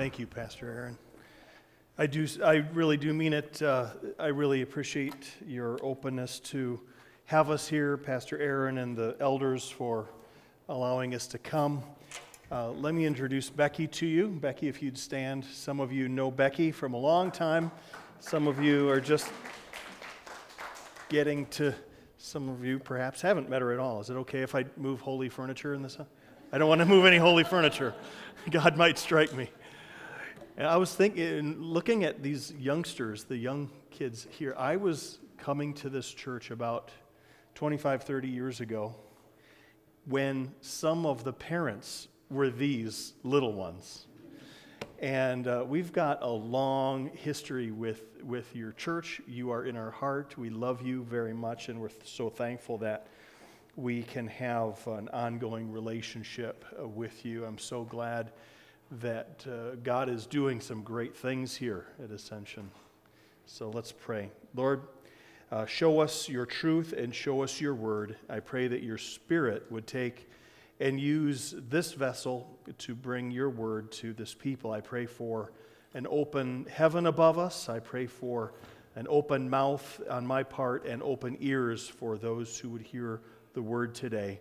Thank you, Pastor Aaron. I do. I really do mean it. Uh, I really appreciate your openness to have us here, Pastor Aaron and the elders, for allowing us to come. Uh, let me introduce Becky to you. Becky, if you'd stand. Some of you know Becky from a long time. Some of you are just getting to. Some of you perhaps haven't met her at all. Is it okay if I move holy furniture in this? I don't want to move any holy furniture. God might strike me. And I was thinking, looking at these youngsters, the young kids here, I was coming to this church about 25, 30 years ago when some of the parents were these little ones. And uh, we've got a long history with, with your church. You are in our heart. We love you very much, and we're so thankful that we can have an ongoing relationship uh, with you. I'm so glad that uh, God is doing some great things here at Ascension. So let's pray. Lord, uh, show us your truth and show us your word. I pray that your spirit would take and use this vessel to bring your word to this people. I pray for an open heaven above us. I pray for an open mouth on my part and open ears for those who would hear the word today.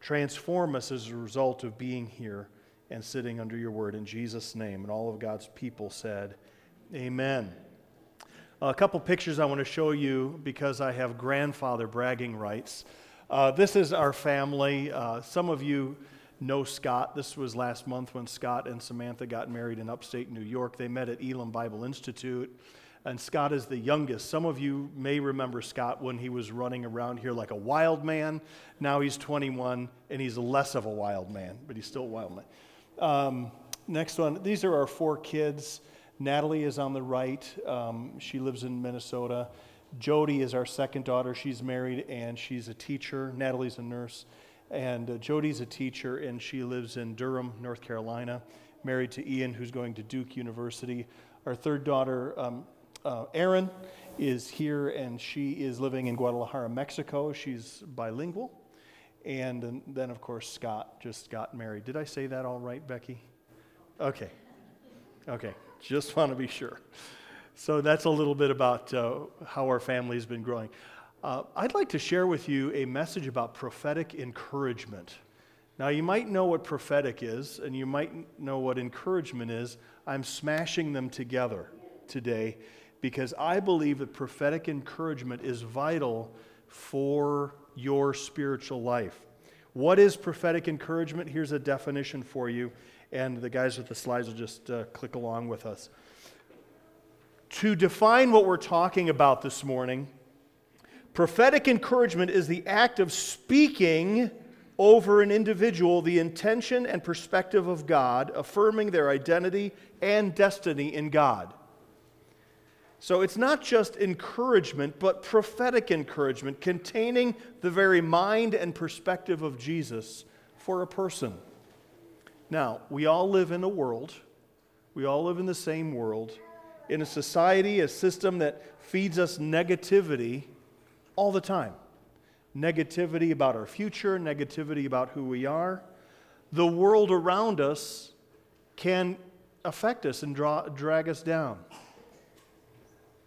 Transform us as a result of being here and sitting under your word in Jesus' name. And all of God's people said, Amen. A couple pictures I want to show you because I have grandfather bragging rights. Uh, this is our family. Uh, some of you know Scott. This was last month when Scott and Samantha got married in upstate New York. They met at Elim Bible Institute. And Scott is the youngest. Some of you may remember Scott when he was running around here like a wild man. Now he's 21 and he's less of a wild man, but he's still a wild man. Um, next one. These are our four kids. Natalie is on the right. Um, she lives in Minnesota. Jody is our second daughter. She's married and she's a teacher. Natalie's a nurse. And uh, Jody's a teacher and she lives in Durham, North Carolina, married to Ian, who's going to Duke University. Our third daughter, um, uh, Erin, is here and she is living in Guadalajara, Mexico. She's bilingual. And then, of course, Scott just got married. Did I say that all right, Becky? Okay. Okay. Just want to be sure. So that's a little bit about uh, how our family has been growing. Uh, I'd like to share with you a message about prophetic encouragement. Now, you might know what prophetic is, and you might know what encouragement is. I'm smashing them together today because I believe that prophetic encouragement is vital for your spiritual life. What is prophetic encouragement? Here's a definition for you, and the guys with the slides will just uh, click along with us. To define what we're talking about this morning, prophetic encouragement is the act of speaking over an individual the intention and perspective of God, affirming their identity and destiny in God. So it's not just encouragement, but prophetic encouragement containing the very mind and perspective of Jesus for a person. Now, we all live in a world, we all live in the same world, in a society, a system that feeds us negativity all the time. Negativity about our future, negativity about who we are. The world around us can affect us and draw, drag us down.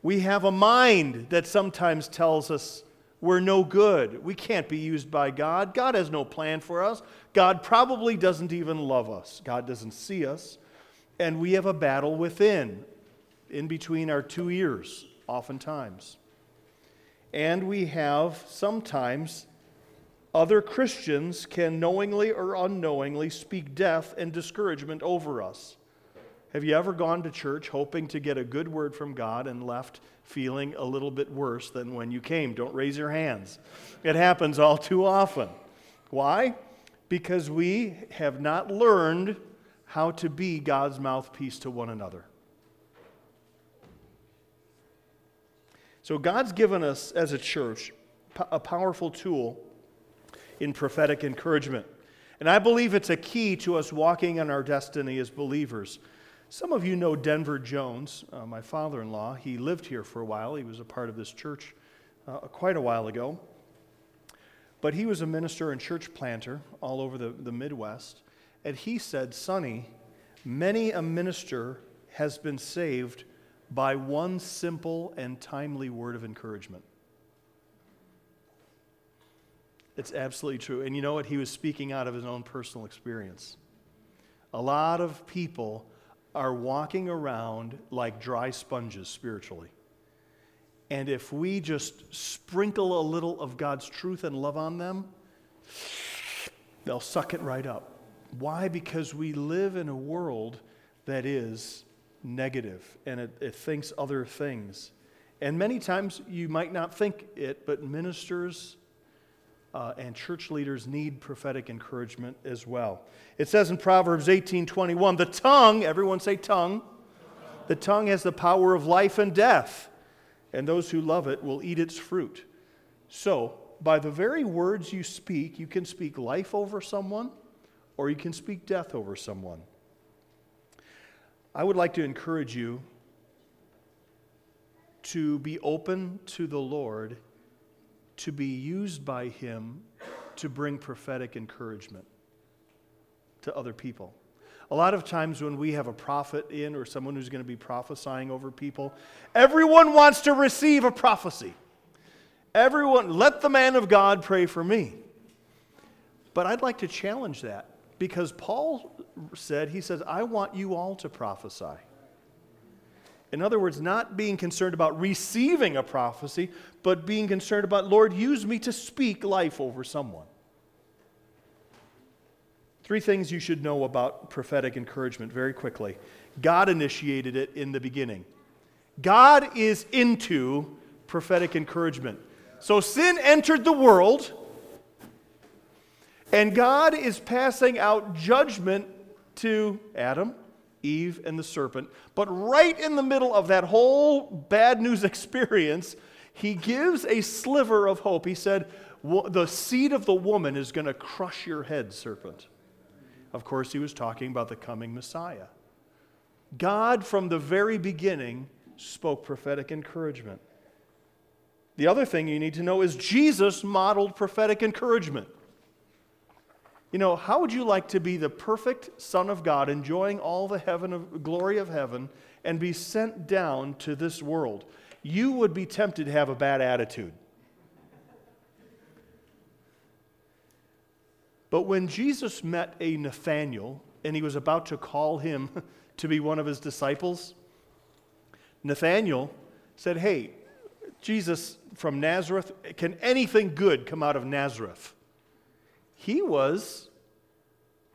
We have a mind that sometimes tells us we're no good. We can't be used by God. God has no plan for us. God probably doesn't even love us. God doesn't see us. And we have a battle within, in between our two ears, oftentimes. And we have sometimes other Christians can knowingly or unknowingly speak death and discouragement over us. Have you ever gone to church hoping to get a good word from God and left feeling a little bit worse than when you came? Don't raise your hands. It happens all too often. Why? Because we have not learned how to be God's mouthpiece to one another. So, God's given us as a church a powerful tool in prophetic encouragement. And I believe it's a key to us walking in our destiny as believers. Some of you know Denver Jones, uh, my father in law. He lived here for a while. He was a part of this church uh, quite a while ago. But he was a minister and church planter all over the, the Midwest. And he said, Sonny, Many a minister has been saved by one simple and timely word of encouragement. It's absolutely true. And you know what? He was speaking out of his own personal experience. A lot of people are walking around like dry sponges spiritually. And if we just sprinkle a little of God's truth and love on them, they'll suck it right up. Why? Because we live in a world that is negative and it, it thinks other things. And many times you might not think it, but ministers uh, and church leaders need prophetic encouragement as well. It says in Proverbs 18:21, "The tongue, everyone say tongue, the tongue has the power of life and death, and those who love it will eat its fruit." So, by the very words you speak, you can speak life over someone or you can speak death over someone. I would like to encourage you to be open to the Lord, to be used by Him to bring prophetic encouragement to other people. A lot of times when we have a prophet in or someone who's going to be prophesying over people, everyone wants to receive a prophecy. Everyone, let the man of God pray for me. But I'd like to challenge that because Paul said, he says, I want you all to prophesy. In other words, not being concerned about receiving a prophecy, but being concerned about, Lord, use me to speak life over someone. Three things you should know about prophetic encouragement very quickly. God initiated it in the beginning. God is into prophetic encouragement. So sin entered the world and God is passing out judgment to Adam, Eve, and the serpent. But right in the middle of that whole bad news experience, he gives a sliver of hope. He said, The seed of the woman is going to crush your head, serpent. Of course, he was talking about the coming Messiah. God, from the very beginning, spoke prophetic encouragement. The other thing you need to know is Jesus modeled prophetic encouragement. You know, how would you like to be the perfect Son of God, enjoying all the heaven of, glory of heaven, and be sent down to this world? You would be tempted to have a bad attitude. But when Jesus met a Nathanael and he was about to call him to be one of his disciples, Nathanael said, Hey, Jesus from Nazareth, can anything good come out of Nazareth? He was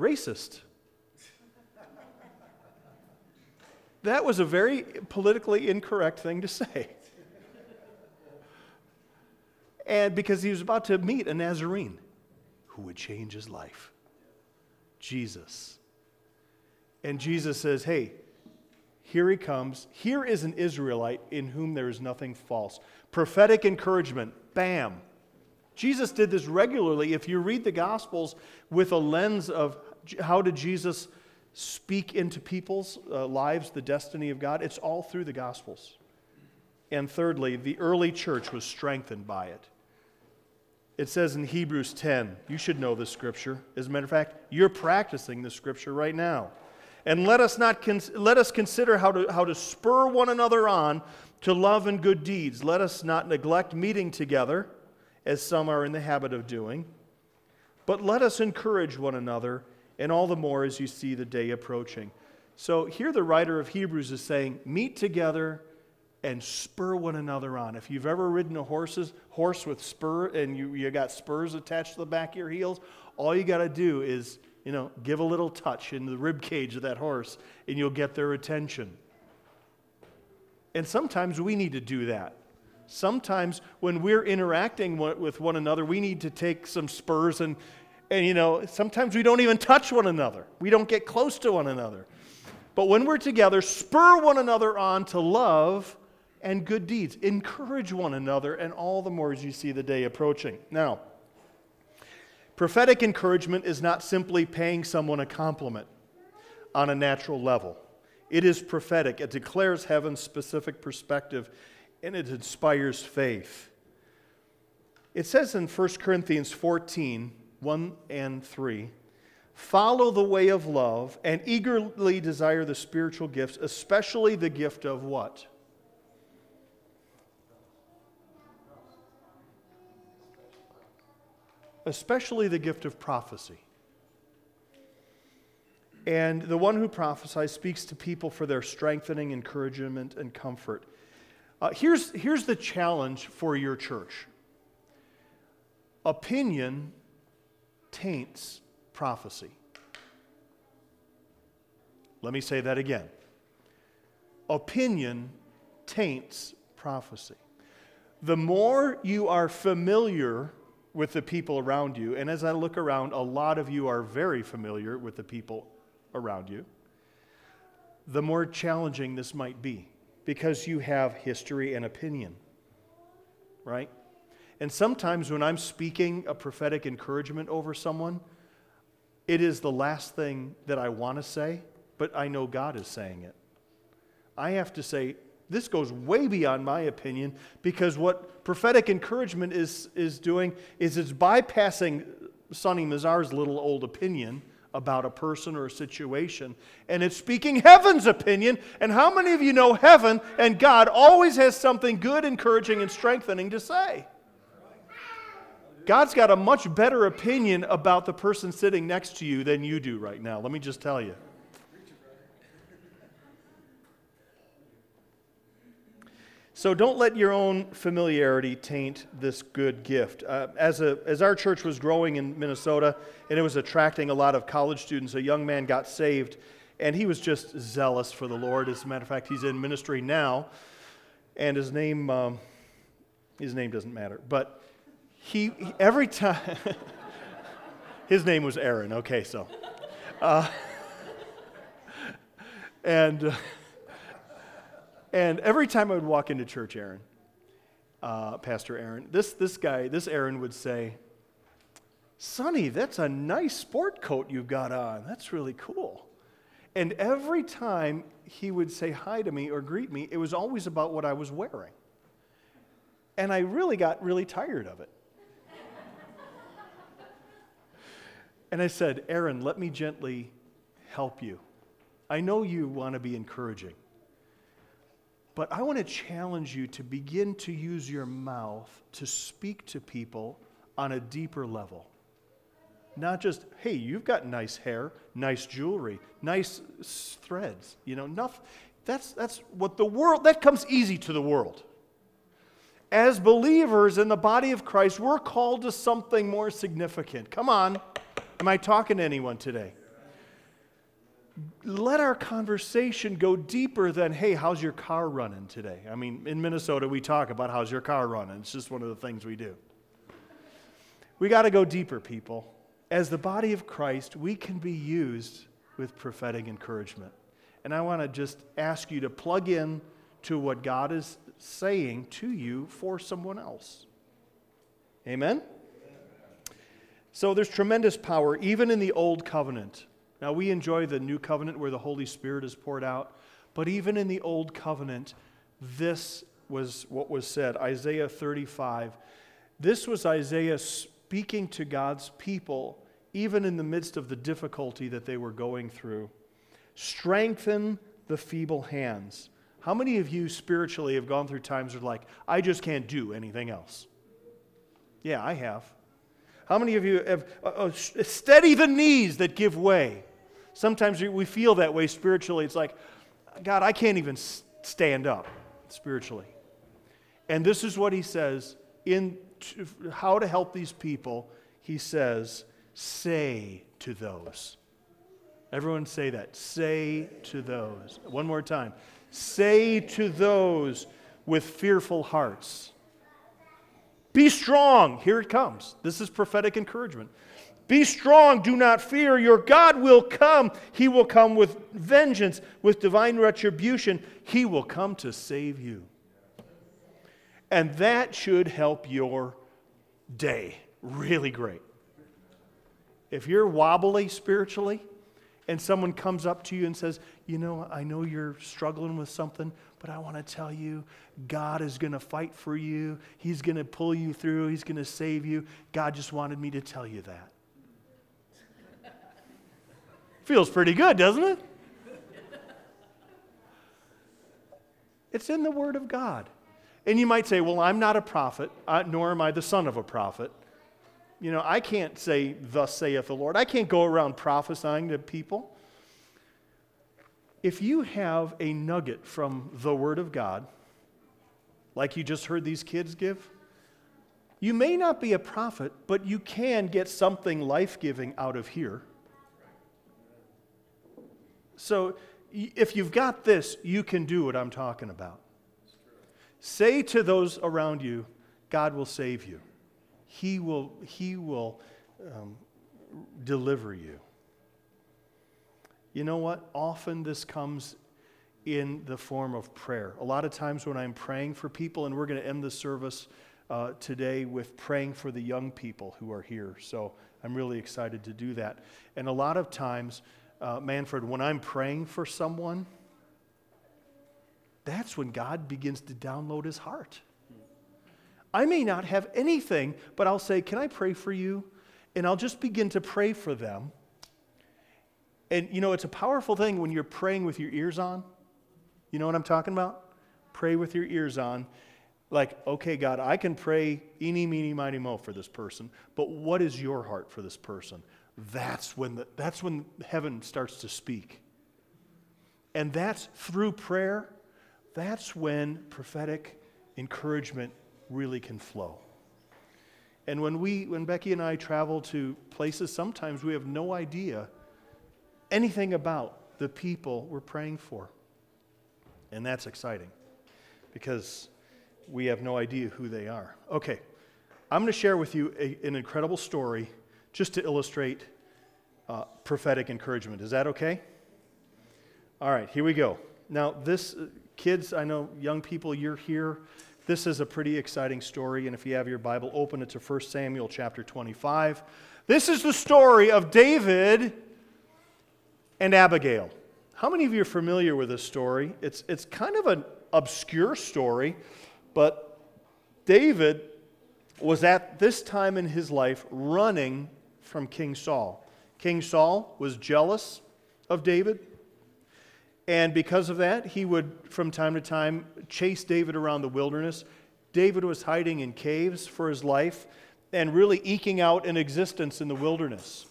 racist. That was a very politically incorrect thing to say. And because he was about to meet a Nazarene who would change his life Jesus. And Jesus says, Hey, here he comes. Here is an Israelite in whom there is nothing false. Prophetic encouragement, bam. Jesus did this regularly. If you read the Gospels with a lens of how did Jesus speak into people's uh, lives the destiny of God, it's all through the Gospels. And thirdly, the early church was strengthened by it. It says in Hebrews 10, you should know this scripture. As a matter of fact, you're practicing this scripture right now. And let us, not cons- let us consider how to, how to spur one another on to love and good deeds. Let us not neglect meeting together as some are in the habit of doing. But let us encourage one another, and all the more as you see the day approaching. So here the writer of Hebrews is saying, meet together and spur one another on. If you've ever ridden a horse's, horse with spur and you, you got spurs attached to the back of your heels, all you got to do is, you know, give a little touch in the rib cage of that horse and you'll get their attention. And sometimes we need to do that. Sometimes when we're interacting with one another, we need to take some spurs and, and you know, sometimes we don't even touch one another. We don't get close to one another. But when we're together, spur one another on to love and good deeds. Encourage one another, and all the more as you see the day approaching. Now, prophetic encouragement is not simply paying someone a compliment on a natural level. It is prophetic. It declares heaven's specific perspective and it inspires faith. It says in 1 Corinthians 14 1 and 3 follow the way of love, and eagerly desire the spiritual gifts, especially the gift of what? Especially the gift of prophecy. And the one who prophesies speaks to people for their strengthening, encouragement, and comfort. Uh, here's, here's the challenge for your church opinion taints prophecy. Let me say that again. Opinion taints prophecy. The more you are familiar with the people around you, and as I look around, a lot of you are very familiar with the people around you, the more challenging this might be because you have history and opinion, right? And sometimes when I'm speaking a prophetic encouragement over someone, it is the last thing that I want to say, but I know God is saying it. I have to say, this goes way beyond my opinion because what prophetic encouragement is, is doing is it's bypassing Sonny Misar's little old opinion about a person or a situation, and it's speaking heaven's opinion. And how many of you know heaven and God always has something good, encouraging, and strengthening to say? God's got a much better opinion about the person sitting next to you than you do right now. Let me just tell you. So don't let your own familiarity taint this good gift. Uh, as, a, as our church was growing in Minnesota and it was attracting a lot of college students, a young man got saved and he was just zealous for the Lord. As a matter of fact, he's in ministry now and his name, um, his name doesn't matter. But he, he every time, his name was Aaron. Okay, so. Uh, and, uh, and every time I would walk into church, Aaron, uh, Pastor Aaron, this, this guy, this Aaron would say, Sonny, that's a nice sport coat you've got on. That's really cool. And every time he would say hi to me or greet me, it was always about what I was wearing. And I really got really tired of it. And I said, Aaron, let me gently help you. I know you want to be encouraging, but I want to challenge you to begin to use your mouth to speak to people on a deeper level. Not just, hey, you've got nice hair, nice jewelry, nice threads. You know, enough. That's, that's what the world, that comes easy to the world. As believers in the body of Christ, we're called to something more significant. Come on. Am I talking to anyone today? Let our conversation go deeper than, hey, how's your car running today? I mean, in Minnesota, we talk about how's your car running. It's just one of the things we do. We got to go deeper, people. As the body of Christ, we can be used with prophetic encouragement. And I want to just ask you to plug in to what God is saying to you for someone else. Amen? So there's tremendous power, even in the old covenant. Now, we enjoy the new covenant where the Holy Spirit is poured out, but even in the old covenant, this was what was said Isaiah 35. This was Isaiah speaking to God's people, even in the midst of the difficulty that they were going through. Strengthen the feeble hands. How many of you spiritually have gone through times where, like, I just can't do anything else? Yeah, I have. How many of you have uh, uh, steady the knees that give way? Sometimes we feel that way spiritually. It's like, God, I can't even stand up spiritually. And this is what he says in how to help these people. He says, say to those. Everyone say that. Say to those. One more time. Say to those with fearful hearts. Be strong. Here it comes. This is prophetic encouragement. Be strong, do not fear. Your God will come. He will come with vengeance, with divine retribution. He will come to save you. And that should help your day really great. If you're wobbly spiritually and someone comes up to you and says, You know, I know you're struggling with something, but I want to tell you, God is going to fight for you. He's going to pull you through. He's going to save you. God just wanted me to tell you that. Feels pretty good, doesn't it? It's in the Word of God. And you might say, well, I'm not a prophet, uh, nor am I the son of a prophet. You know, I can't say, Thus saith the Lord. I can't go around prophesying to people. If you have a nugget from the Word of God, like you just heard these kids give, you may not be a prophet, but you can get something life giving out of here. So if you've got this, you can do what I'm talking about. Say to those around you, God will save you. He will, he will um, deliver you. You know what? Often this comes in the form of prayer. A lot of times when I'm praying for people, and we're going to end the service uh, today with praying for the young people who are here. So I'm really excited to do that. And a lot of times, uh, Manfred, when I'm praying for someone, that's when God begins to download his heart. I may not have anything, but I'll say, Can I pray for you? And I'll just begin to pray for them. And you know, it's a powerful thing when you're praying with your ears on. You know what I'm talking about? Pray with your ears on. Like, okay, God, I can pray eeny, meeny, miny, mo for this person, but what is your heart for this person? That's when, the, that's when heaven starts to speak. And that's through prayer, that's when prophetic encouragement really can flow. And when we when Becky and I travel to places sometimes we have no idea anything about the people we're praying for. And that's exciting because we have no idea who they are. Okay. I'm going to share with you a, an incredible story just to illustrate uh, prophetic encouragement. Is that okay? All right, here we go. Now, this, uh, kids, I know young people, you're here. This is a pretty exciting story, and if you have your Bible, open it to 1 Samuel chapter 25. This is the story of David and Abigail. How many of you are familiar with this story? It's, it's kind of an obscure story, but David was at this time in his life running from King Saul. King Saul was jealous of David. And because of that, he would, from time to time, chase David around the wilderness. David was hiding in caves for his life and really eking out an existence in the wilderness.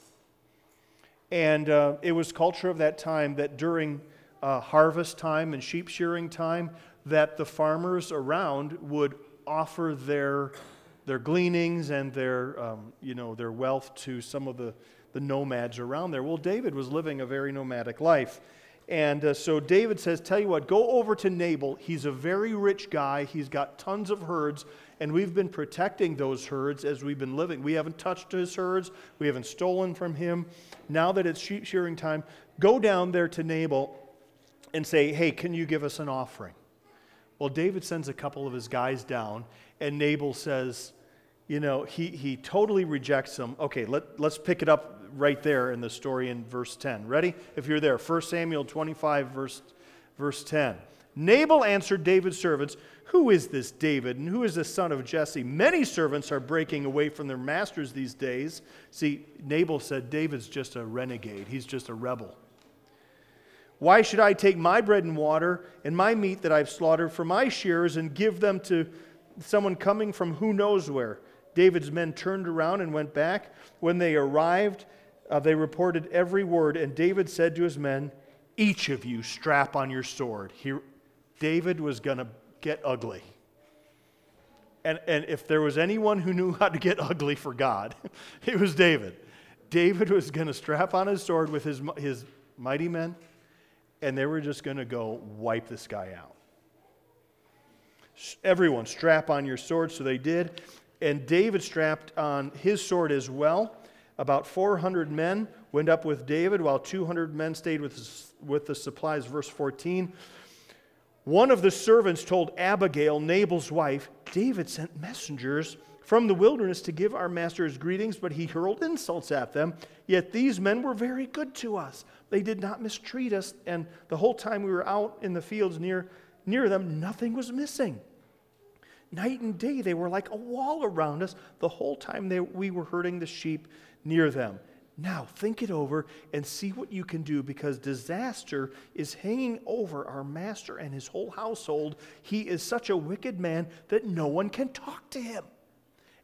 And uh, it was culture of that time that during uh, harvest time and sheep shearing time, that the farmers around would offer their, their gleanings and their, um, you know, their wealth to some of the, the nomads around there. Well, David was living a very nomadic life. And uh, so David says, Tell you what, go over to Nabal. He's a very rich guy. He's got tons of herds, and we've been protecting those herds as we've been living. We haven't touched his herds, we haven't stolen from him. Now that it's sheep shearing time, go down there to Nabal and say, Hey, can you give us an offering? Well, David sends a couple of his guys down, and Nabal says, You know, he, he totally rejects them. Okay, let, let's pick it up right there in the story in verse 10. Ready? If you're there, 1 Samuel 25, verse, verse 10. Nabal answered David's servants, Who is this David, and who is this son of Jesse? Many servants are breaking away from their masters these days. See, Nabal said, David's just a renegade, he's just a rebel. Why should I take my bread and water and my meat that I've slaughtered for my shearers and give them to someone coming from who knows where? David's men turned around and went back. When they arrived, uh, they reported every word, and David said to his men, Each of you strap on your sword. Here, David was going to get ugly. And, and if there was anyone who knew how to get ugly for God, it was David. David was going to strap on his sword with his, his mighty men, and they were just going to go wipe this guy out. Everyone, strap on your sword. So they did. And David strapped on his sword as well. About 400 men went up with David, while 200 men stayed with, with the supplies. Verse 14. One of the servants told Abigail, Nabal's wife, David sent messengers from the wilderness to give our master his greetings, but he hurled insults at them. Yet these men were very good to us. They did not mistreat us, and the whole time we were out in the fields near, near them, nothing was missing. Night and day, they were like a wall around us the whole time they, we were herding the sheep near them. Now, think it over and see what you can do because disaster is hanging over our master and his whole household. He is such a wicked man that no one can talk to him.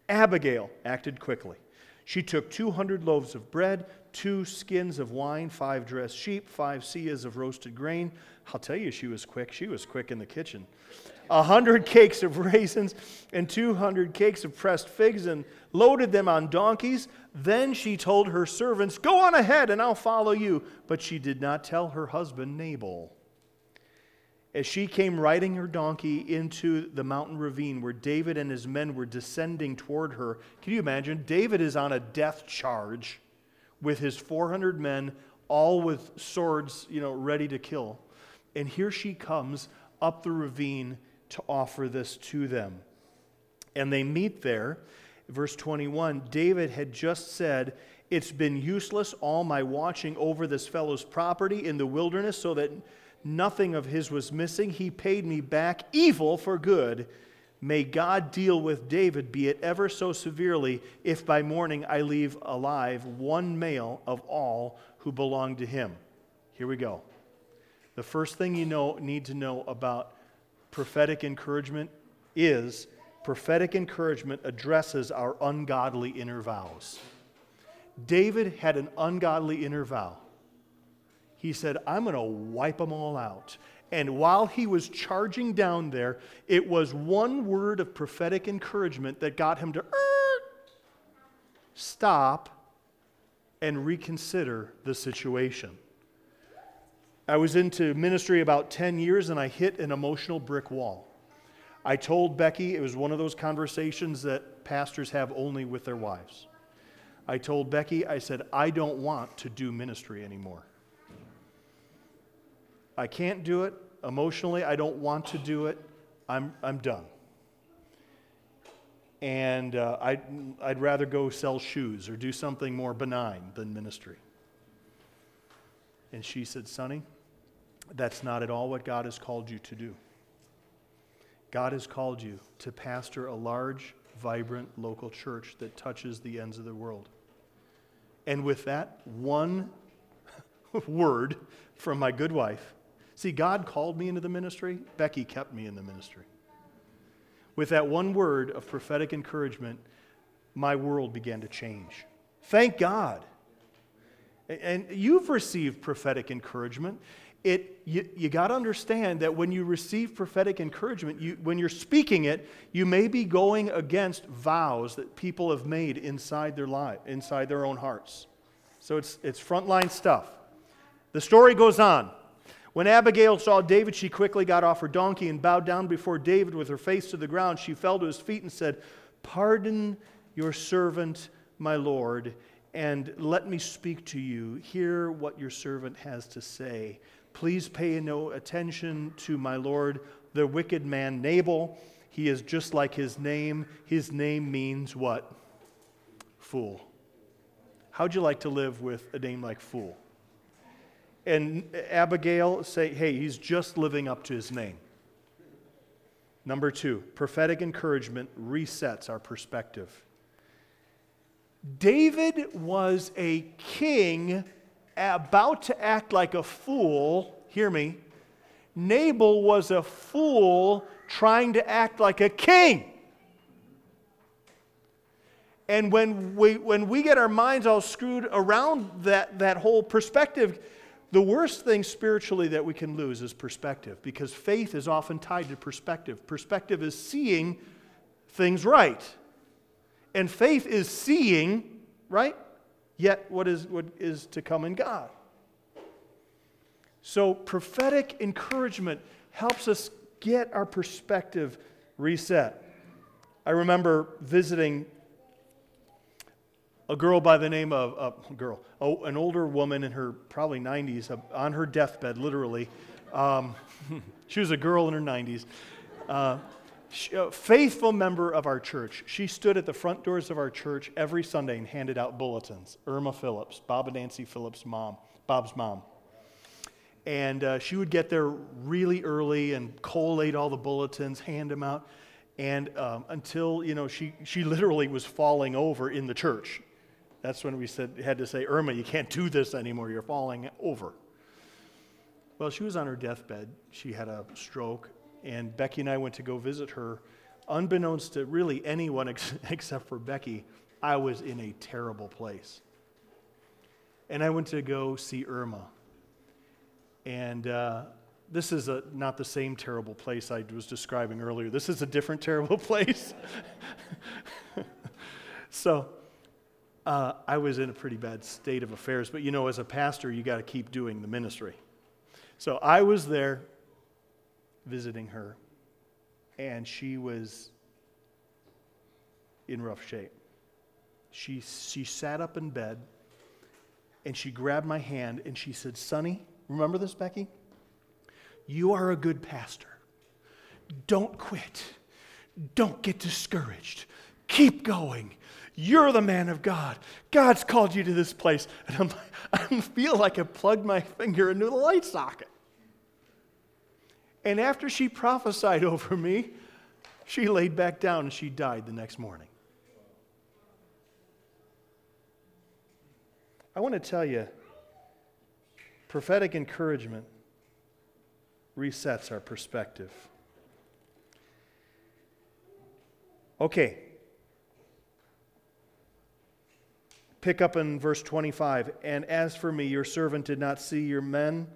Abigail acted quickly. She took 200 loaves of bread, two skins of wine, five dressed sheep, five seahs of roasted grain. I'll tell you, she was quick. She was quick in the kitchen. A hundred cakes of raisins and 200 cakes of pressed figs and loaded them on donkeys. Then she told her servants, Go on ahead and I'll follow you. But she did not tell her husband, Nabal. As she came riding her donkey into the mountain ravine where David and his men were descending toward her, can you imagine? David is on a death charge with his 400 men, all with swords, you know, ready to kill. And here she comes up the ravine to offer this to them. And they meet there. Verse 21 David had just said, It's been useless all my watching over this fellow's property in the wilderness so that nothing of his was missing. He paid me back evil for good. May God deal with David, be it ever so severely, if by morning I leave alive one male of all who belong to him. Here we go. The first thing you know, need to know about prophetic encouragement is prophetic encouragement addresses our ungodly inner vows. David had an ungodly inner vow. He said, I'm going to wipe them all out. And while he was charging down there, it was one word of prophetic encouragement that got him to er, stop and reconsider the situation. I was into ministry about 10 years and I hit an emotional brick wall. I told Becky, it was one of those conversations that pastors have only with their wives. I told Becky, I said, I don't want to do ministry anymore. I can't do it. Emotionally, I don't want to do it. I'm, I'm done. And uh, I'd, I'd rather go sell shoes or do something more benign than ministry. And she said, Sonny, that's not at all what God has called you to do. God has called you to pastor a large, vibrant local church that touches the ends of the world. And with that one word from my good wife, See, God called me into the ministry, Becky kept me in the ministry. With that one word of prophetic encouragement, my world began to change. Thank God. And you've received prophetic encouragement. It, you, you got to understand that when you receive prophetic encouragement, you, when you're speaking it, you may be going against vows that people have made inside their life, inside their own hearts. So it's, it's frontline stuff. The story goes on. When Abigail saw David, she quickly got off her donkey and bowed down before David with her face to the ground. She fell to his feet and said, Pardon your servant, my Lord, and let me speak to you. Hear what your servant has to say. Please pay no attention to my Lord, the wicked man Nabal. He is just like his name. His name means what? Fool. How'd you like to live with a name like fool? And Abigail say, hey, he's just living up to his name. Number two, prophetic encouragement resets our perspective. David was a king about to act like a fool. Hear me. Nabal was a fool trying to act like a king. And when we, when we get our minds all screwed around that, that whole perspective, the worst thing spiritually that we can lose is perspective because faith is often tied to perspective. Perspective is seeing things right. And faith is seeing, right? Yet what is, what is to come in God. So prophetic encouragement helps us get our perspective reset. I remember visiting a girl by the name of a girl, oh, an older woman in her probably 90s, uh, on her deathbed, literally. Um, she was a girl in her 90s. Uh, she, a faithful member of our church. She stood at the front doors of our church every Sunday and handed out bulletins. Irma Phillips, Bob and Nancy Phillips' mom, Bob's mom. And uh, she would get there really early and collate all the bulletins, hand them out and um, until you know she, she literally was falling over in the church That's when we said, had to say, Irma, you can't do this anymore. You're falling over. Well, she was on her deathbed. She had a stroke, and Becky and I went to go visit her. Unbeknownst to really anyone ex- except for Becky, I was in a terrible place. And I went to go see Irma. And uh, this is a, not the same terrible place I was describing earlier. This is a different terrible place. so uh, I was in a pretty bad state of affairs. But you know, as a pastor, you got to keep doing the ministry. So I was there visiting her, and she was in rough shape. She, she sat up in bed and she grabbed my hand and she said, Sonny, remember this, Becky? You are a good pastor. Don't quit. Don't get discouraged. Keep going. You're the man of God. God's called you to this place. And I'm, like, I feel like I plugged my finger into the light socket. And after she prophesied over me, she laid back down and she died the next morning. I want to tell you prophetic encouragement resets our perspective. Okay. Pick up in verse 25. And as for me, your servant did not see your men.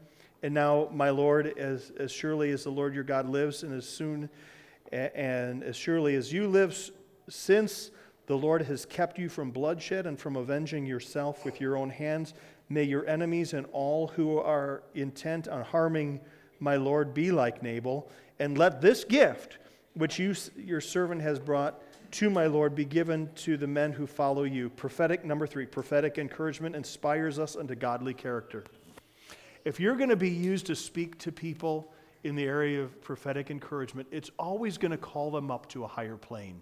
And now, my Lord, as, as surely as the Lord your God lives, and as soon and as surely as you live, since the Lord has kept you from bloodshed and from avenging yourself with your own hands, may your enemies and all who are intent on harming my Lord, be like Nabal, and let this gift, which you, your servant has brought to my Lord, be given to the men who follow you. Prophetic, number three, prophetic encouragement inspires us unto godly character. If you're going to be used to speak to people in the area of prophetic encouragement, it's always going to call them up to a higher plane.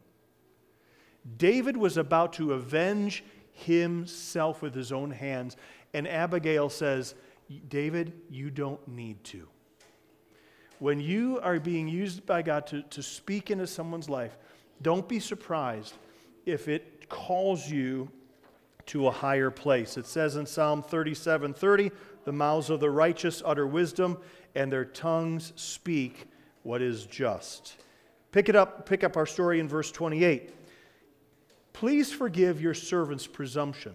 David was about to avenge himself with his own hands, and Abigail says, David, you don't need to when you are being used by God to, to speak into someone's life, don't be surprised if it calls you to a higher place. It says in Psalm 37 30, the mouths of the righteous utter wisdom, and their tongues speak what is just. Pick it up, pick up our story in verse 28. Please forgive your servant's presumption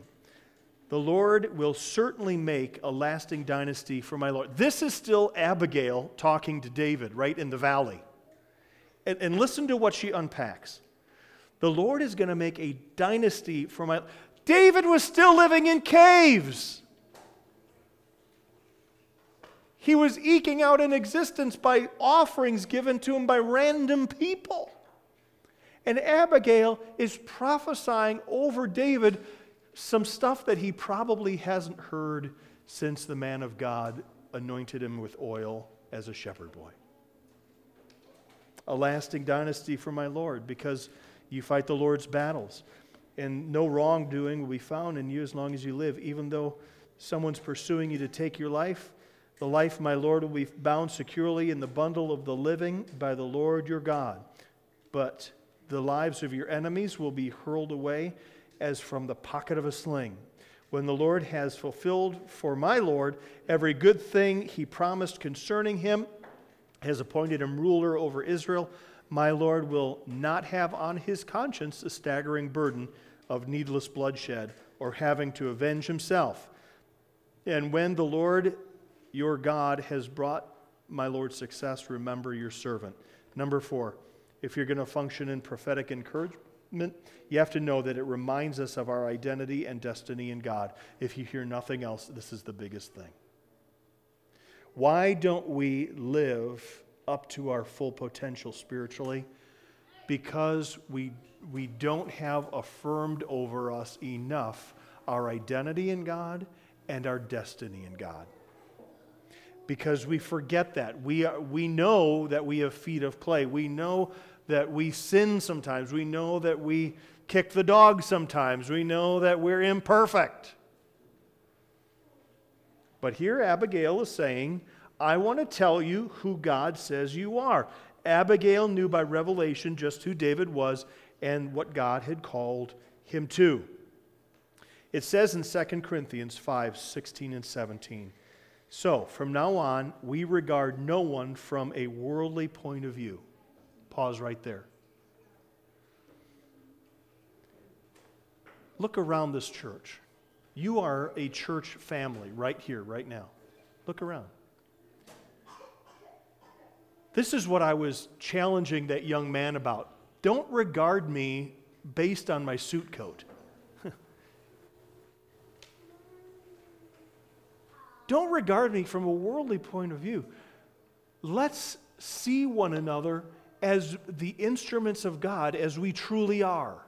the Lord will certainly make a lasting dynasty for my Lord. This is still Abigail talking to David, right in the valley. And, and listen to what she unpacks. The Lord is going to make a dynasty for my. David was still living in caves. He was eking out an existence by offerings given to him by random people. And Abigail is prophesying over David some stuff that he probably hasn't heard since the man of God anointed him with oil as a shepherd boy. A lasting dynasty for my Lord because you fight the Lord's battles. And no wrongdoing will be found in you as long as you live. Even though someone's pursuing you to take your life, the life, of my Lord, will be bound securely in the bundle of the living by the Lord your God. But the lives of your enemies will be hurled away as from the pocket of a sling. When the Lord has fulfilled for my Lord every good thing he promised concerning him, has appointed him ruler over Israel, my Lord will not have on his conscience a staggering burden of needless bloodshed or having to avenge himself. And when the Lord your God has brought my Lord success, remember your servant. Number four, if you're going to function in prophetic encouragement, you have to know that it reminds us of our identity and destiny in God. If you hear nothing else, this is the biggest thing. Why don't we live up to our full potential spiritually? Because we, we don't have affirmed over us enough our identity in God and our destiny in God. Because we forget that. We, are, we know that we have feet of clay. We know that we sin sometimes. We know that we kick the dog sometimes. We know that we're imperfect. But here Abigail is saying, I want to tell you who God says you are. Abigail knew by revelation just who David was and what God had called him to. It says in 2 Corinthians 5 16 and 17. So, from now on, we regard no one from a worldly point of view. Pause right there. Look around this church. You are a church family right here, right now. Look around. This is what I was challenging that young man about. Don't regard me based on my suit coat. Don't regard me from a worldly point of view. Let's see one another as the instruments of God as we truly are.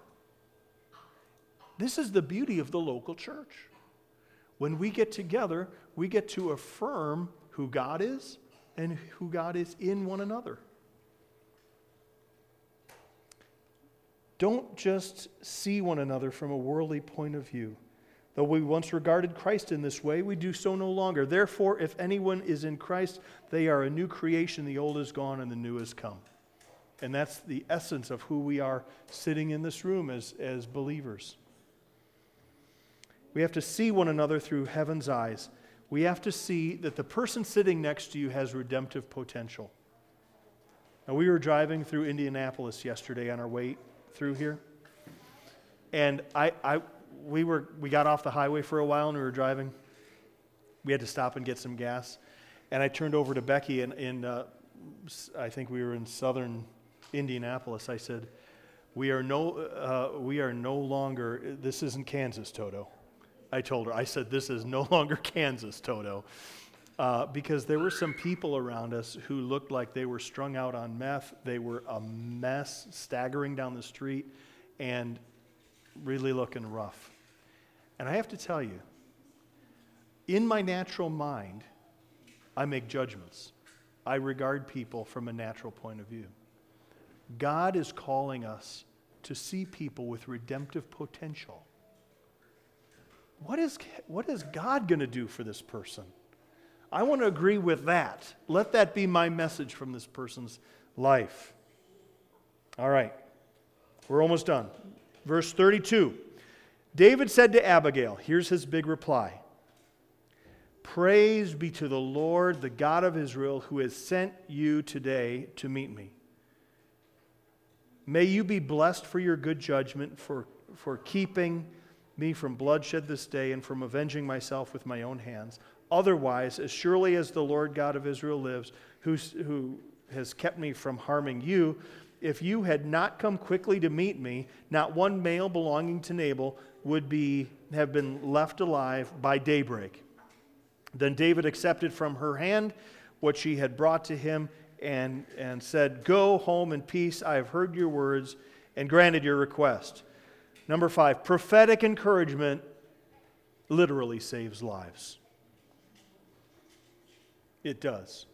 This is the beauty of the local church. When we get together, we get to affirm who God is and who God is in one another. Don't just see one another from a worldly point of view. Though we once regarded Christ in this way, we do so no longer. Therefore, if anyone is in Christ, they are a new creation. The old is gone and the new has come. And that's the essence of who we are sitting in this room as, as believers. We have to see one another through heaven's eyes. We have to see that the person sitting next to you has redemptive potential. Now, we were driving through Indianapolis yesterday on our way through here. And I, I, we, were, we got off the highway for a while and we were driving. We had to stop and get some gas. And I turned over to Becky, and in, uh, I think we were in southern Indianapolis. I said, we are, no, uh, we are no longer, this isn't Kansas, Toto. I told her, I said, this is no longer Kansas, Toto. Uh, because there were some people around us who looked like they were strung out on meth. They were a mess, staggering down the street, and really looking rough. And I have to tell you, in my natural mind, I make judgments. I regard people from a natural point of view. God is calling us to see people with redemptive potential. What is, what is God going to do for this person? I want to agree with that. Let that be my message from this person's life. All right, we're almost done. Verse 32 David said to Abigail, here's his big reply Praise be to the Lord, the God of Israel, who has sent you today to meet me. May you be blessed for your good judgment, for, for keeping me from bloodshed this day and from avenging myself with my own hands. Otherwise, as surely as the Lord God of Israel lives, who, who has kept me from harming you, if you had not come quickly to meet me, not one male belonging to Nabal would be, have been left alive by daybreak. Then David accepted from her hand what she had brought to him and, and said, Go home in peace. I have heard your words and granted your request. Number five, prophetic encouragement literally saves lives. It does.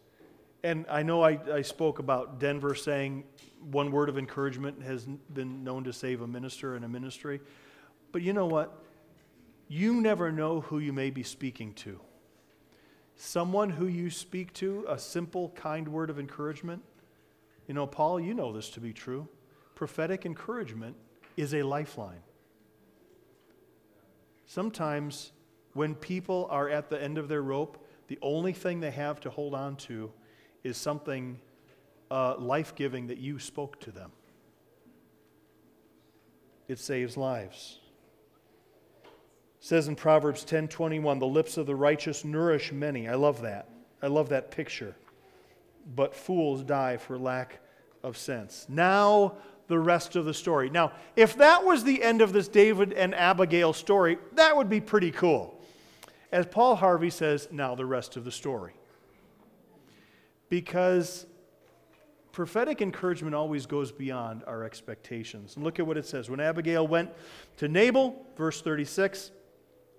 And I know I, I spoke about Denver saying one word of encouragement has been known to save a minister and a ministry. But you know what? You never know who you may be speaking to. Someone who you speak to, a simple, kind word of encouragement. You know, Paul, you know this to be true. Prophetic encouragement is a lifeline. Sometimes when people are at the end of their rope, the only thing they have to hold on to is something uh, life giving that you spoke to them. It saves lives. It says in Proverbs 10:21, "The lips of the righteous nourish many." I love that. I love that picture. But fools die for lack of sense. Now the rest of the story. Now, if that was the end of this David and Abigail story, that would be pretty cool. As Paul Harvey says, now the rest of the story. Because prophetic encouragement always goes beyond our expectations. And look at what it says. When Abigail went to Nabal, verse 36,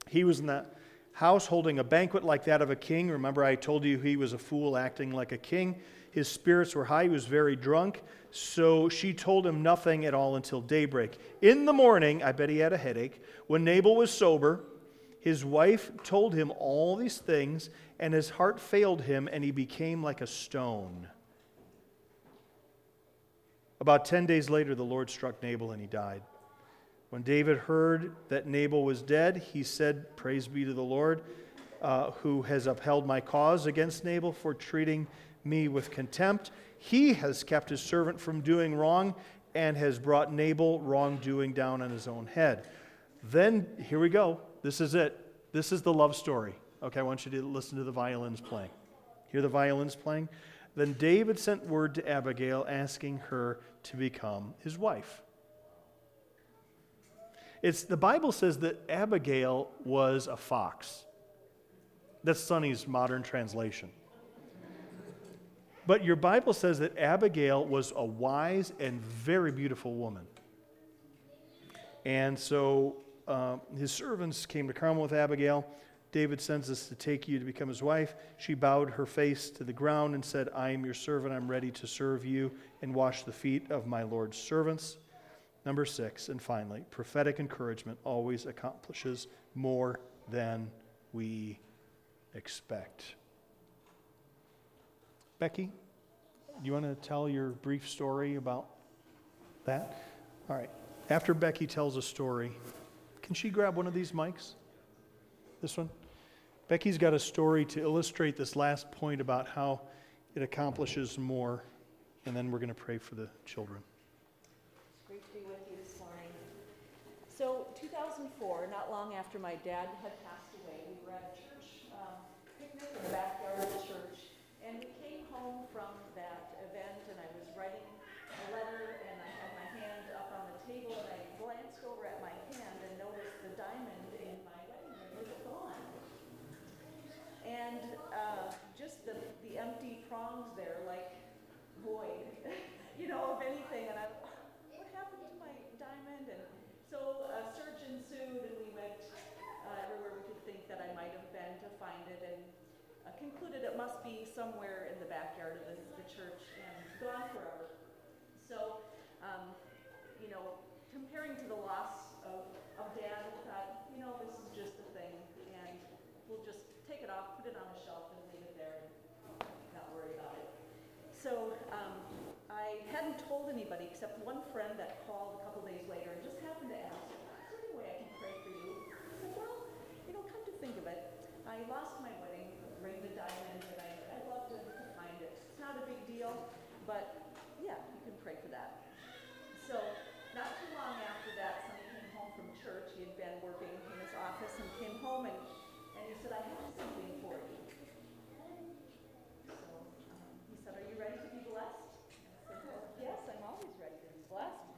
he was in that house holding a banquet like that of a king. Remember, I told you he was a fool acting like a king. His spirits were high, he was very drunk. So she told him nothing at all until daybreak. In the morning, I bet he had a headache. When Nabal was sober, his wife told him all these things, and his heart failed him, and he became like a stone. About 10 days later, the Lord struck Nabal and he died. When David heard that Nabal was dead, he said, Praise be to the Lord, uh, who has upheld my cause against Nabal for treating me with contempt. He has kept his servant from doing wrong and has brought Nabal wrongdoing down on his own head. Then, here we go. This is it. This is the love story. Okay, I want you to listen to the violins playing. Hear the violins playing? Then David sent word to Abigail asking her to become his wife. It's, the Bible says that Abigail was a fox. That's Sonny's modern translation. But your Bible says that Abigail was a wise and very beautiful woman. And so uh, his servants came to Carmel with Abigail. David sends us to take you to become his wife. She bowed her face to the ground and said, I am your servant. I'm ready to serve you and wash the feet of my Lord's servants. Number six, and finally, prophetic encouragement always accomplishes more than we expect. Becky, you want to tell your brief story about that? All right. After Becky tells a story, can she grab one of these mics? This one? Becky's got a story to illustrate this last point about how it accomplishes more, and then we're going to pray for the children. So 2004, not long after my dad had passed away, we were at a church um, picnic in the backyard of the church, and we came home from that event, and I was writing a letter, and I had my hand up on the table, and I glanced over at my hand and noticed the diamond in my wedding ring was gone. And uh, just the, the empty prongs there, like void, you know, of anything, and I so a search ensued, and we went uh, everywhere we could think that I might have been to find it, and uh, concluded it must be somewhere in the backyard of the, the church and gone forever. So, um, you know, comparing to the loss of, of Dad, I thought, you know, this is just a thing, and we'll just take it off, put it on a shelf, and leave it there, and not worry about it. So. Um, I hadn't told anybody except one friend that called a couple days later and just happened to ask, is there any way I can pray for you? I said, well, you know, come to think of it, I lost my wedding ring, the diamond, and I, I'd love to, to find it. It's not a big deal, but yeah, you can pray for that. So not too long after that, Sonny came home from church. He had been working in his office and came home and, and he said, I have something for you. So um, he said, are you ready to be blessed? yes, I'm always ready to be blessed.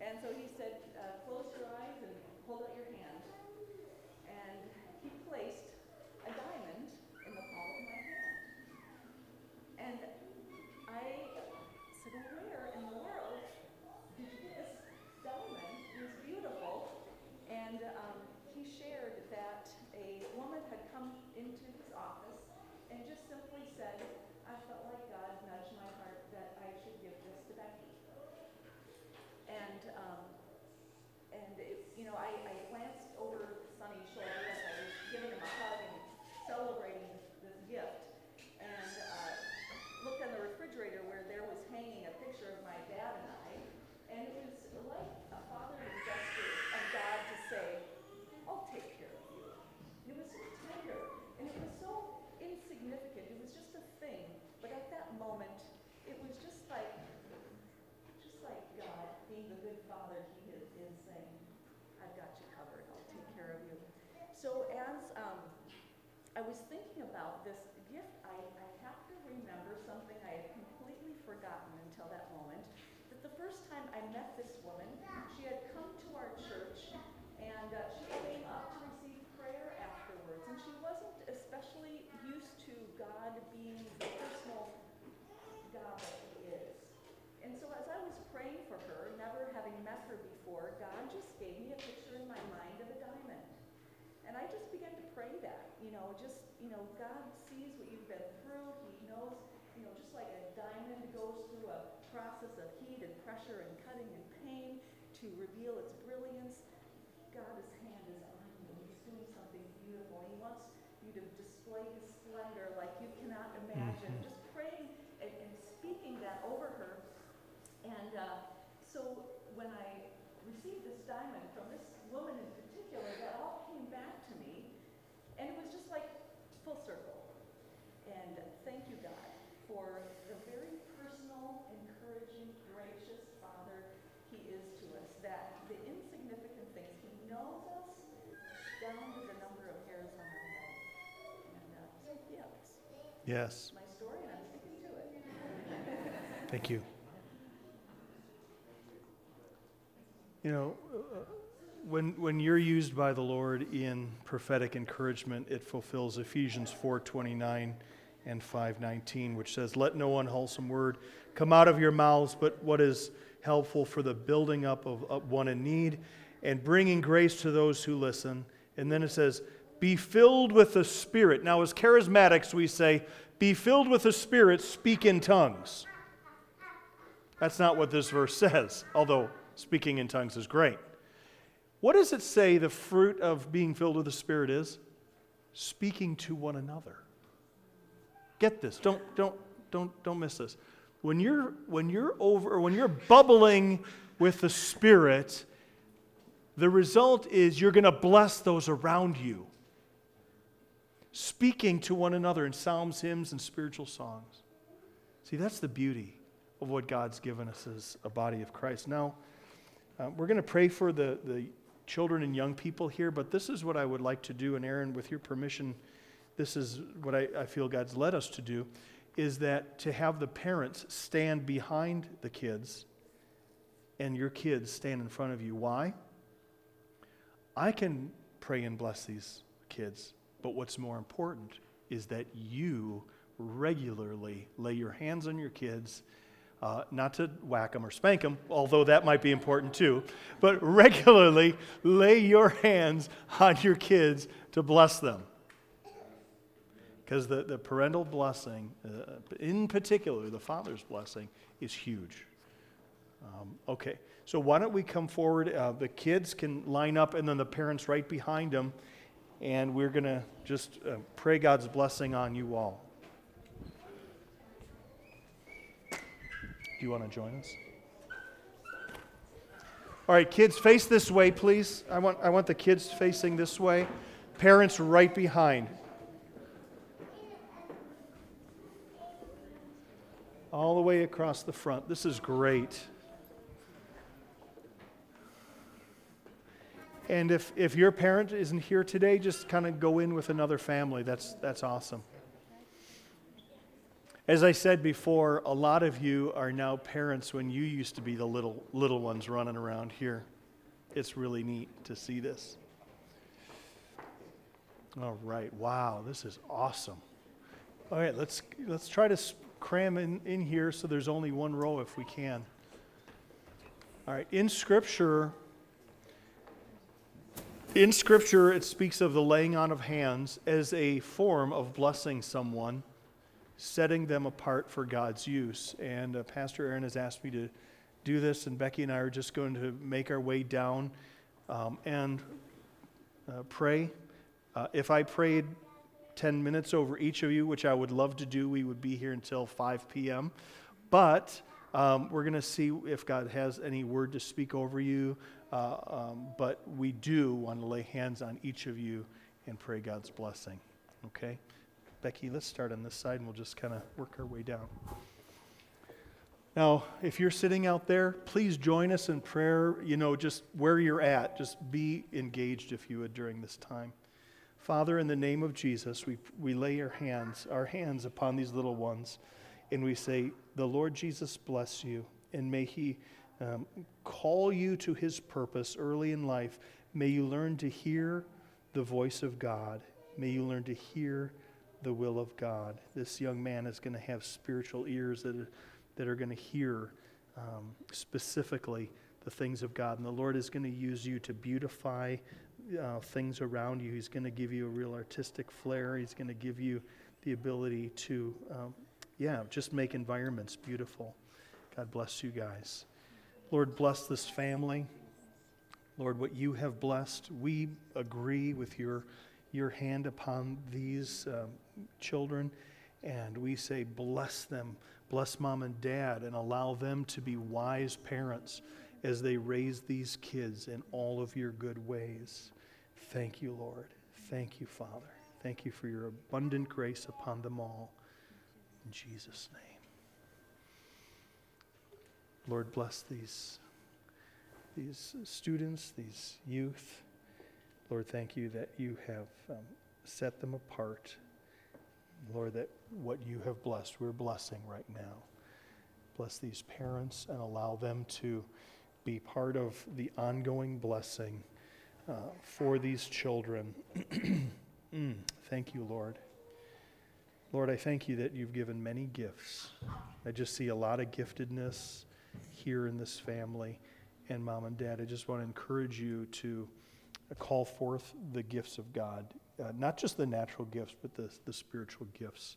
And so he said, uh, close your eyes and hold out your hand. And he placed a diamond in the palm of my hand. And I said, well, where in the world did you get this diamond? It was beautiful. And um, he shared that a woman had come into his office and just simply said, I felt like God nudged my heart that I should give this to Becky. And um, and it, you know, I, I glanced over Sonny's shoulder as I was giving him a hug and celebrating this, this gift, and uh, looked on the refrigerator where there was hanging a picture of my dad and I, and it was like a fatherly gesture of God to say, "I'll take care of you." And it was so tender, and it was so insignificant. It was just a thing, but at that moment, it was just like, just like God being the good father he is, is saying, I've got you covered. I'll take care of you. So as um, I was thinking about this gift, I, I have to remember something I had completely forgotten until that moment. That the first time I met this woman, she had come to our church and uh, she came up to receive prayer afterwards. And she wasn't especially used to God being the personal God that He is. And so as I was praying for her, never having met her before, God just gave me a picture in my mind of a diamond. And I just began to pray that, you know, just, you know, God sees what you've been through. He knows, you know, just like a diamond goes through a process of heat and pressure and cutting and pain to reveal its brilliance, God's hand is on you. He's doing something beautiful. He wants you to display his splendor like you cannot imagine. Mm-hmm. Just praying and, and, speaking that over her. And uh, so when I received this diamond from this woman in particular that all came back to me. And it was just like full circle. And thank you, God, for the very personal, encouraging, gracious Father He is to us. That the insignificant things, He knows us down to the number of hairs on our head. And uh, so, yeah, Yes. my story, and I'm sticking to it. Thank you. You know, uh, when, when you're used by the Lord in prophetic encouragement, it fulfills Ephesians 4:29 and 5:19, which says, "Let no unwholesome word come out of your mouths, but what is helpful for the building up of, of one in need and bringing grace to those who listen." And then it says, "Be filled with the Spirit." Now, as charismatics, we say, "Be filled with the Spirit, speak in tongues." That's not what this verse says, although speaking in tongues is great. What does it say the fruit of being filled with the Spirit is? Speaking to one another. Get this. Don't, don't, don't, don't miss this. When you're, when you're over, when you're bubbling with the Spirit, the result is you're going to bless those around you. Speaking to one another in psalms, hymns, and spiritual songs. See, that's the beauty of what God's given us as a body of Christ. Now, uh, we're going to pray for the, the children and young people here, but this is what I would like to do. And Aaron, with your permission, this is what I, I feel God's led us to do is that to have the parents stand behind the kids and your kids stand in front of you. Why? I can pray and bless these kids, but what's more important is that you regularly lay your hands on your kids uh, not to whack them or spank them, although that might be important too, but regularly lay your hands on your kids to bless them. Because the, the parental blessing, uh, in particular the father's blessing, is huge. Um, okay, so why don't we come forward? Uh, the kids can line up, and then the parents right behind them, and we're going to just uh, pray God's blessing on you all. Do you want to join us? All right, kids, face this way, please. I want, I want the kids facing this way, parents right behind. All the way across the front. This is great. And if, if your parent isn't here today, just kind of go in with another family. That's, that's awesome. As I said before, a lot of you are now parents when you used to be the little, little ones running around here. It's really neat to see this. All right, wow, this is awesome. All right, let's, let's try to cram in, in here so there's only one row if we can. All right, in Scripture, in Scripture, it speaks of the laying on of hands as a form of blessing someone setting them apart for God's use. And uh, Pastor Aaron has asked me to do this, and Becky and I are just going to make our way down um, and uh, pray. Uh, if I prayed 10 minutes over each of you, which I would love to do, we would be here until 5 p.m. But um, we're going to see if God has any word to speak over you. Uh, um, but we do want to lay hands on each of you and pray God's blessing. Okay? Becky, let's start on this side and we'll just kind of work our way down. Now, if you're sitting out there, please join us in prayer. You know, just where you're at, just be engaged if you would during this time. Father, in the name of Jesus, we, we lay our hands, our hands upon these little ones, and we say, The Lord Jesus bless you, and may He um, call you to His purpose early in life. May you learn to hear the voice of God. May you learn to hear the will of God. This young man is going to have spiritual ears that are, that are going to hear um, specifically the things of God. And the Lord is going to use you to beautify uh, things around you. He's going to give you a real artistic flair. He's going to give you the ability to, um, yeah, just make environments beautiful. God bless you guys. Lord, bless this family. Lord, what you have blessed, we agree with your your hand upon these um, children, and we say, bless them, bless mom and dad, and allow them to be wise parents as they raise these kids in all of your good ways. Thank you, Lord. Thank you, Father. Thank you for your abundant grace upon them all. In Jesus' name. Lord, bless these, these students, these youth. Lord, thank you that you have um, set them apart. Lord, that what you have blessed, we're blessing right now. Bless these parents and allow them to be part of the ongoing blessing uh, for these children. mm, thank you, Lord. Lord, I thank you that you've given many gifts. I just see a lot of giftedness here in this family. And mom and dad, I just want to encourage you to call forth the gifts of God, uh, not just the natural gifts, but the, the spiritual gifts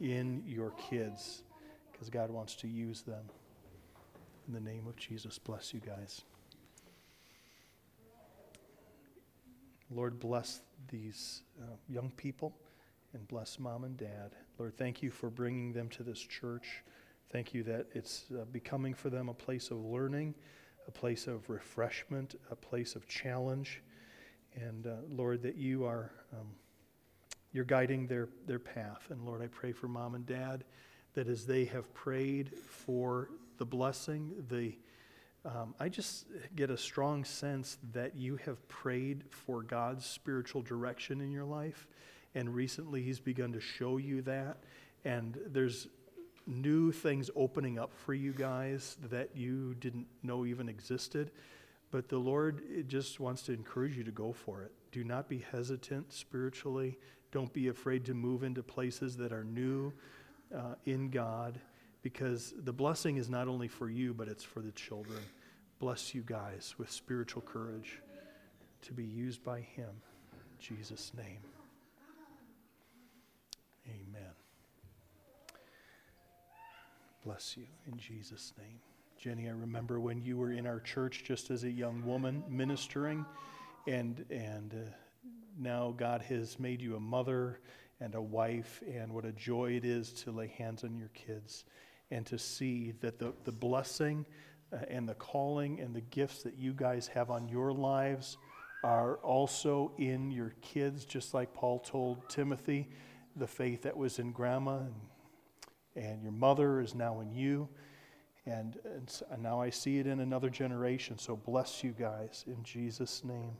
in your kids, because God wants to use them. In the name of Jesus, bless you guys. Lord, bless these uh, young people and bless mom and dad. Lord, thank you for bringing them to this church. Thank you that it's uh, becoming for them a place of learning, a place of refreshment, a place of challenge. And uh, Lord, that you are um, you're guiding their, their path. And Lord, I pray for mom and dad that as they have prayed for the blessing, the um, I just get a strong sense that you have prayed for God's spiritual direction in your life. And recently, He's begun to show you that. And there's new things opening up for you guys that you didn't know even existed. But the Lord just wants to encourage you to go for it. Do not be hesitant spiritually. Don't be afraid to move into places that are new uh, in God because the blessing is not only for you, but it's for the children. Bless you guys with spiritual courage to be used by Him. In Jesus' name. Amen. Bless you in Jesus' name. Jenny, I remember when you were in our church just as a young woman ministering, and, and uh, now God has made you a mother and a wife, and what a joy it is to lay hands on your kids and to see that the, the blessing uh, and the calling and the gifts that you guys have on your lives are also in your kids, just like Paul told Timothy, the faith that was in grandma and, and your mother is now in you. And, and, and now I see it in another generation. So bless you guys in Jesus' name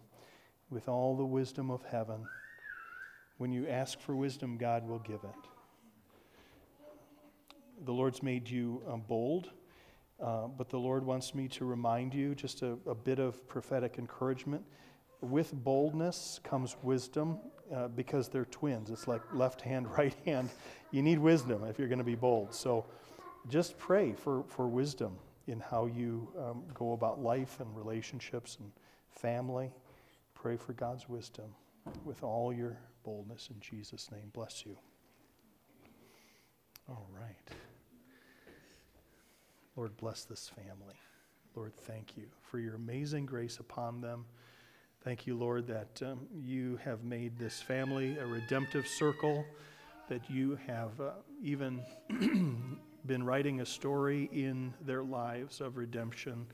with all the wisdom of heaven. When you ask for wisdom, God will give it. The Lord's made you um, bold, uh, but the Lord wants me to remind you just a, a bit of prophetic encouragement. With boldness comes wisdom uh, because they're twins. It's like left hand, right hand. You need wisdom if you're going to be bold. So just pray for, for wisdom in how you um, go about life and relationships and family. Pray for God's wisdom with all your boldness in Jesus' name. Bless you. All right. Lord, bless this family. Lord, thank you for your amazing grace upon them. Thank you, Lord, that um, you have made this family a redemptive circle, that you have uh, even been writing a story in their lives of redemption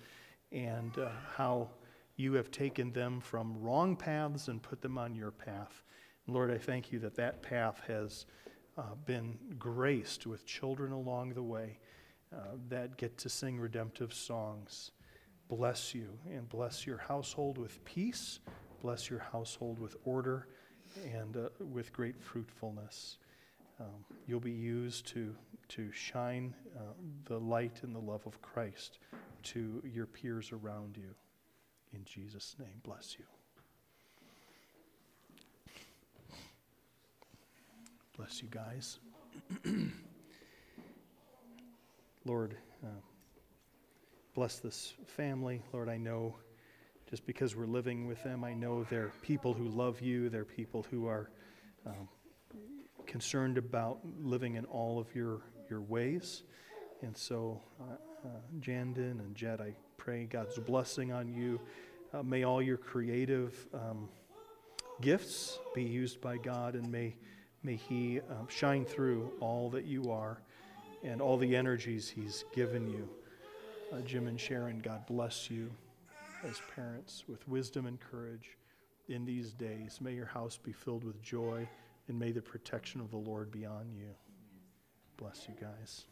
and uh, how you have taken them from wrong paths and put them on your path. Lord, I thank you that that path has uh, been graced with children along the way uh, that get to sing redemptive songs. Bless you and bless your household with peace. Bless your household with order and uh, with great fruitfulness. Um, you'll be used to, to shine uh, the light and the love of Christ to your peers around you. In Jesus' name, bless you. Bless you guys. Lord, uh, bless this family. Lord, I know just because we're living with them, I know they're people who love you, they're people who are um, concerned about living in all of your, your ways. And so, uh, uh, Jandon and Jed, I pray God's blessing on you. Uh, may all your creative um, gifts be used by God, and may, may He uh, shine through all that you are and all the energies He's given you Uh, Jim and Sharon, God bless you as parents with wisdom and courage in these days. May your house be filled with joy, and may the protection of the Lord be on you. Bless you guys.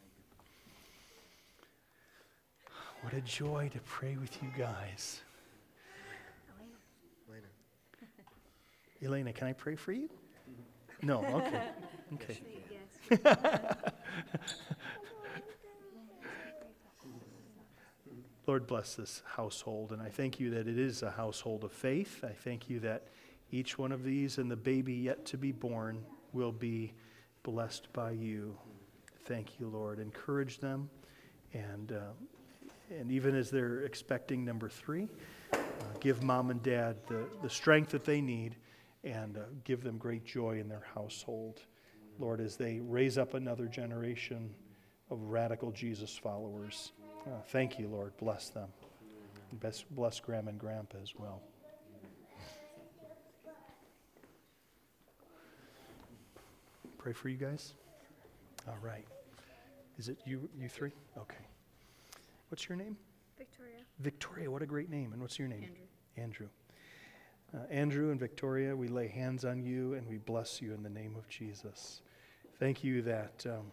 What a joy to pray with you guys. Elena. Elena, can I pray for you? No, okay. Okay. Lord, bless this household, and I thank you that it is a household of faith. I thank you that each one of these and the baby yet to be born will be blessed by you. Thank you, Lord. Encourage them, and, uh, and even as they're expecting number three, uh, give mom and dad the, the strength that they need and uh, give them great joy in their household. Lord, as they raise up another generation of radical Jesus followers. Uh, thank you, Lord. Bless them. Bless, bless Grandma and Grandpa as well. Pray for you guys. All right. Is it you, you three? Okay. What's your name? Victoria. Victoria. What a great name. And what's your name? Andrew. Andrew. Uh, Andrew and Victoria, we lay hands on you and we bless you in the name of Jesus. Thank you that, um,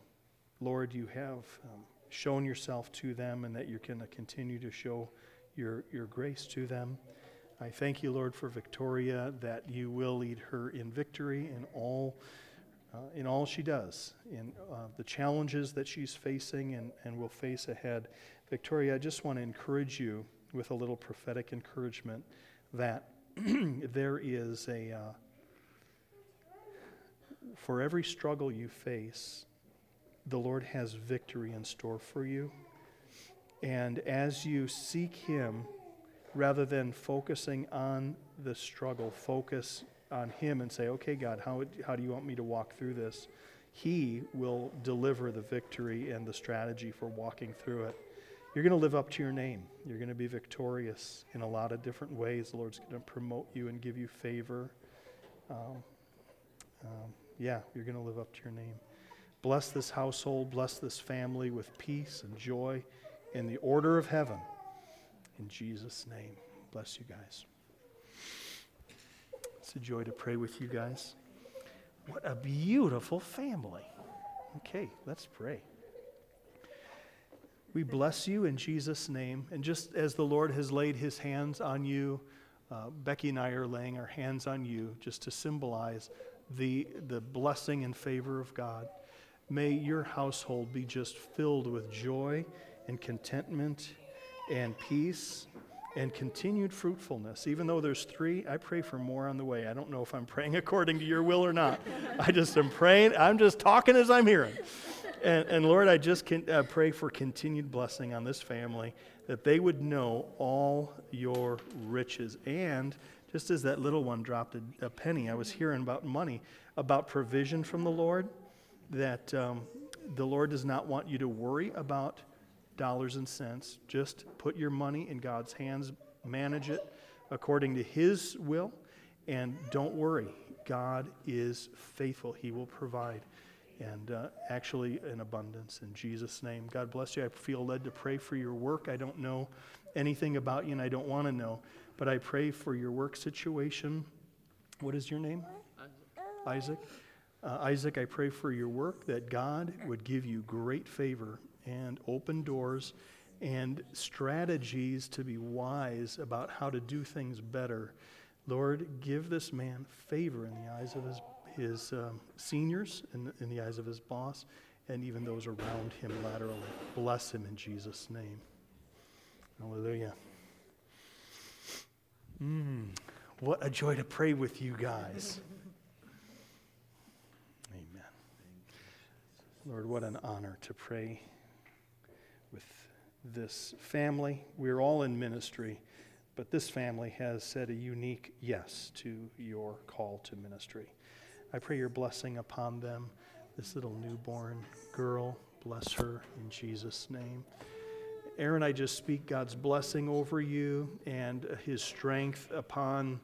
Lord, you have um, shown yourself to them and that you're going to continue to show your, your grace to them. I thank you, Lord, for Victoria, that you will lead her in victory in all, uh, in all she does, in uh, the challenges that she's facing and, and will face ahead. Victoria, I just want to encourage you with a little prophetic encouragement that there is a, uh, for every struggle you face, the Lord has victory in store for you. And as you seek Him, rather than focusing on the struggle, focus on Him and say, okay, God, how, how do you want me to walk through this? He will deliver the victory and the strategy for walking through it. You're going to live up to your name. You're going to be victorious in a lot of different ways. The Lord's going to promote you and give you favor. Um, um, yeah, you're going to live up to your name. Bless this household, bless this family with peace and joy in the order of heaven. In Jesus' name, bless you guys. It's a joy to pray with you guys. What a beautiful family. Okay, let's pray. We bless you in Jesus' name. And just as the Lord has laid his hands on you, uh, Becky and I are laying our hands on you just to symbolize the, the blessing and favor of God. May your household be just filled with joy and contentment and peace and continued fruitfulness. Even though there's three, I pray for more on the way. I don't know if I'm praying according to your will or not. I just am praying. I'm just talking as I'm hearing. And, and Lord, I just can, uh, pray for continued blessing on this family, that they would know all your riches. And just as that little one dropped a, a penny, I was hearing about money, about provision from the Lord, that um, the Lord does not want you to worry about dollars and cents. Just put your money in God's hands, manage it according to His will, and don't worry. God is faithful, He will provide and uh, actually in abundance in Jesus' name. God bless you. I feel led to pray for your work. I don't know anything about you and I don't want to know, but I pray for your work situation. What is your name? Isaac. Uh, Isaac, I pray for your work that God would give you great favor and open doors and strategies to be wise about how to do things better. Lord, give this man favor in the eyes of his his um, seniors in, in the eyes of his boss, and even those around him laterally. Bless him in Jesus' name. Hallelujah. Mm, what a joy to pray with you guys. Amen. Lord, what an honor to pray with this family. We're all in ministry, but this family has said a unique yes to your call to ministry. I pray your blessing upon them. This little newborn girl, bless her in Jesus' name. Aaron, I just speak God's blessing over you and his strength upon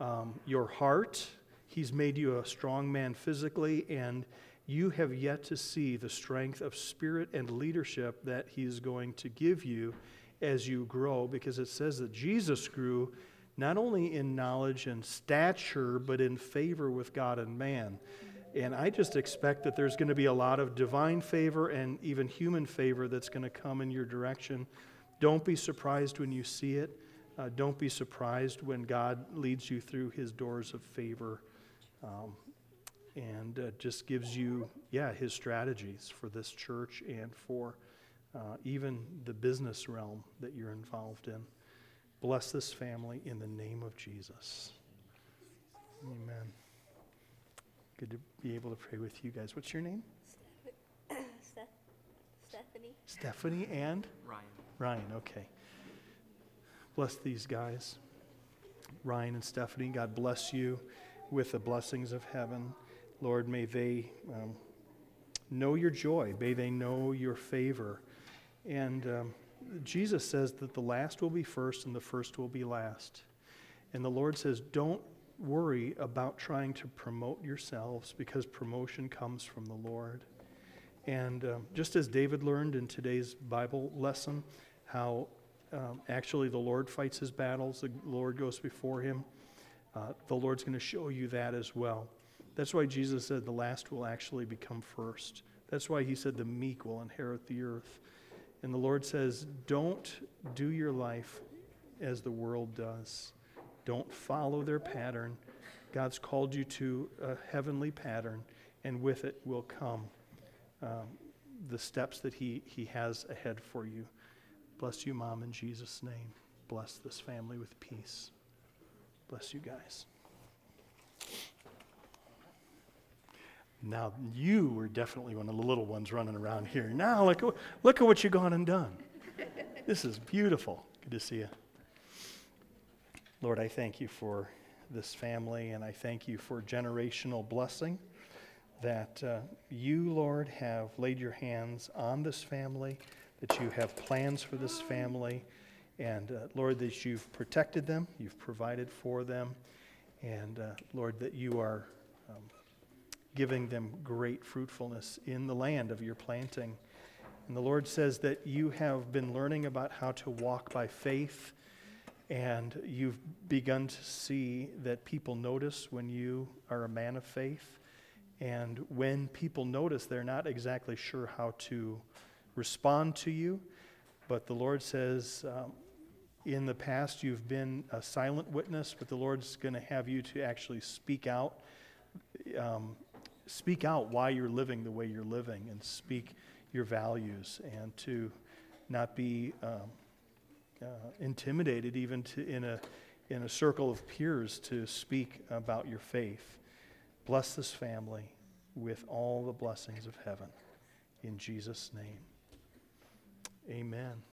um, your heart. He's made you a strong man physically, and you have yet to see the strength of spirit and leadership that He is going to give you as you grow, because it says that Jesus grew not only in knowledge and stature, but in favor with God and man. And I just expect that there's going to be a lot of divine favor and even human favor that's going to come in your direction. Don't be surprised when you see it. Uh, don't be surprised when God leads you through his doors of favor um, and uh, just gives you, yeah, his strategies for this church and for uh, even the business realm that you're involved in. Bless this family in the name of Jesus. Amen. Good to be able to pray with you guys. What's your name? Steph- Stephanie. Stephanie and Ryan. Ryan. Okay. Bless these guys. Ryan and Stephanie, God bless you with the blessings of heaven. Lord, may they um, know your joy. May they know your favor. And um, Jesus says that the last will be first and the first will be last. And the Lord says, don't worry about trying to promote yourselves because promotion comes from the Lord. And um, just as David learned in today's Bible lesson, how um, actually the Lord fights his battles, the Lord goes before him, uh, the Lord's going to show you that as well. That's why Jesus said the last will actually become first. That's why he said the meek will inherit the earth. And the Lord says, don't do your life as the world does. Don't follow their pattern. God's called you to a heavenly pattern, and with it will come um, the steps that he, he has ahead for you. Bless you, Mom, in Jesus' name. Bless this family with peace. Bless you guys. Now, you were definitely one of the little ones running around here. Now, look, look at what you've gone and done. This is beautiful. Good to see you. Lord, I thank you for this family, and I thank you for generational blessing that uh, you, Lord, have laid your hands on this family, that you have plans for this family, and uh, Lord, that you've protected them, you've provided for them, and uh, Lord, that you are um, giving them great fruitfulness in the land of your planting. And the Lord says that you have been learning about how to walk by faith and you've begun to see that people notice when you are a man of faith. And when people notice, they're not exactly sure how to respond to you. But the Lord says, um, in the past, you've been a silent witness, but the Lord's going to have you to actually speak out. Um, speak out why you're living the way you're living and speak your values and to not be. Um, uh, intimidated even to, in, a, in a circle of peers to speak about your faith. Bless this family with all the blessings of heaven. In Jesus' name, amen.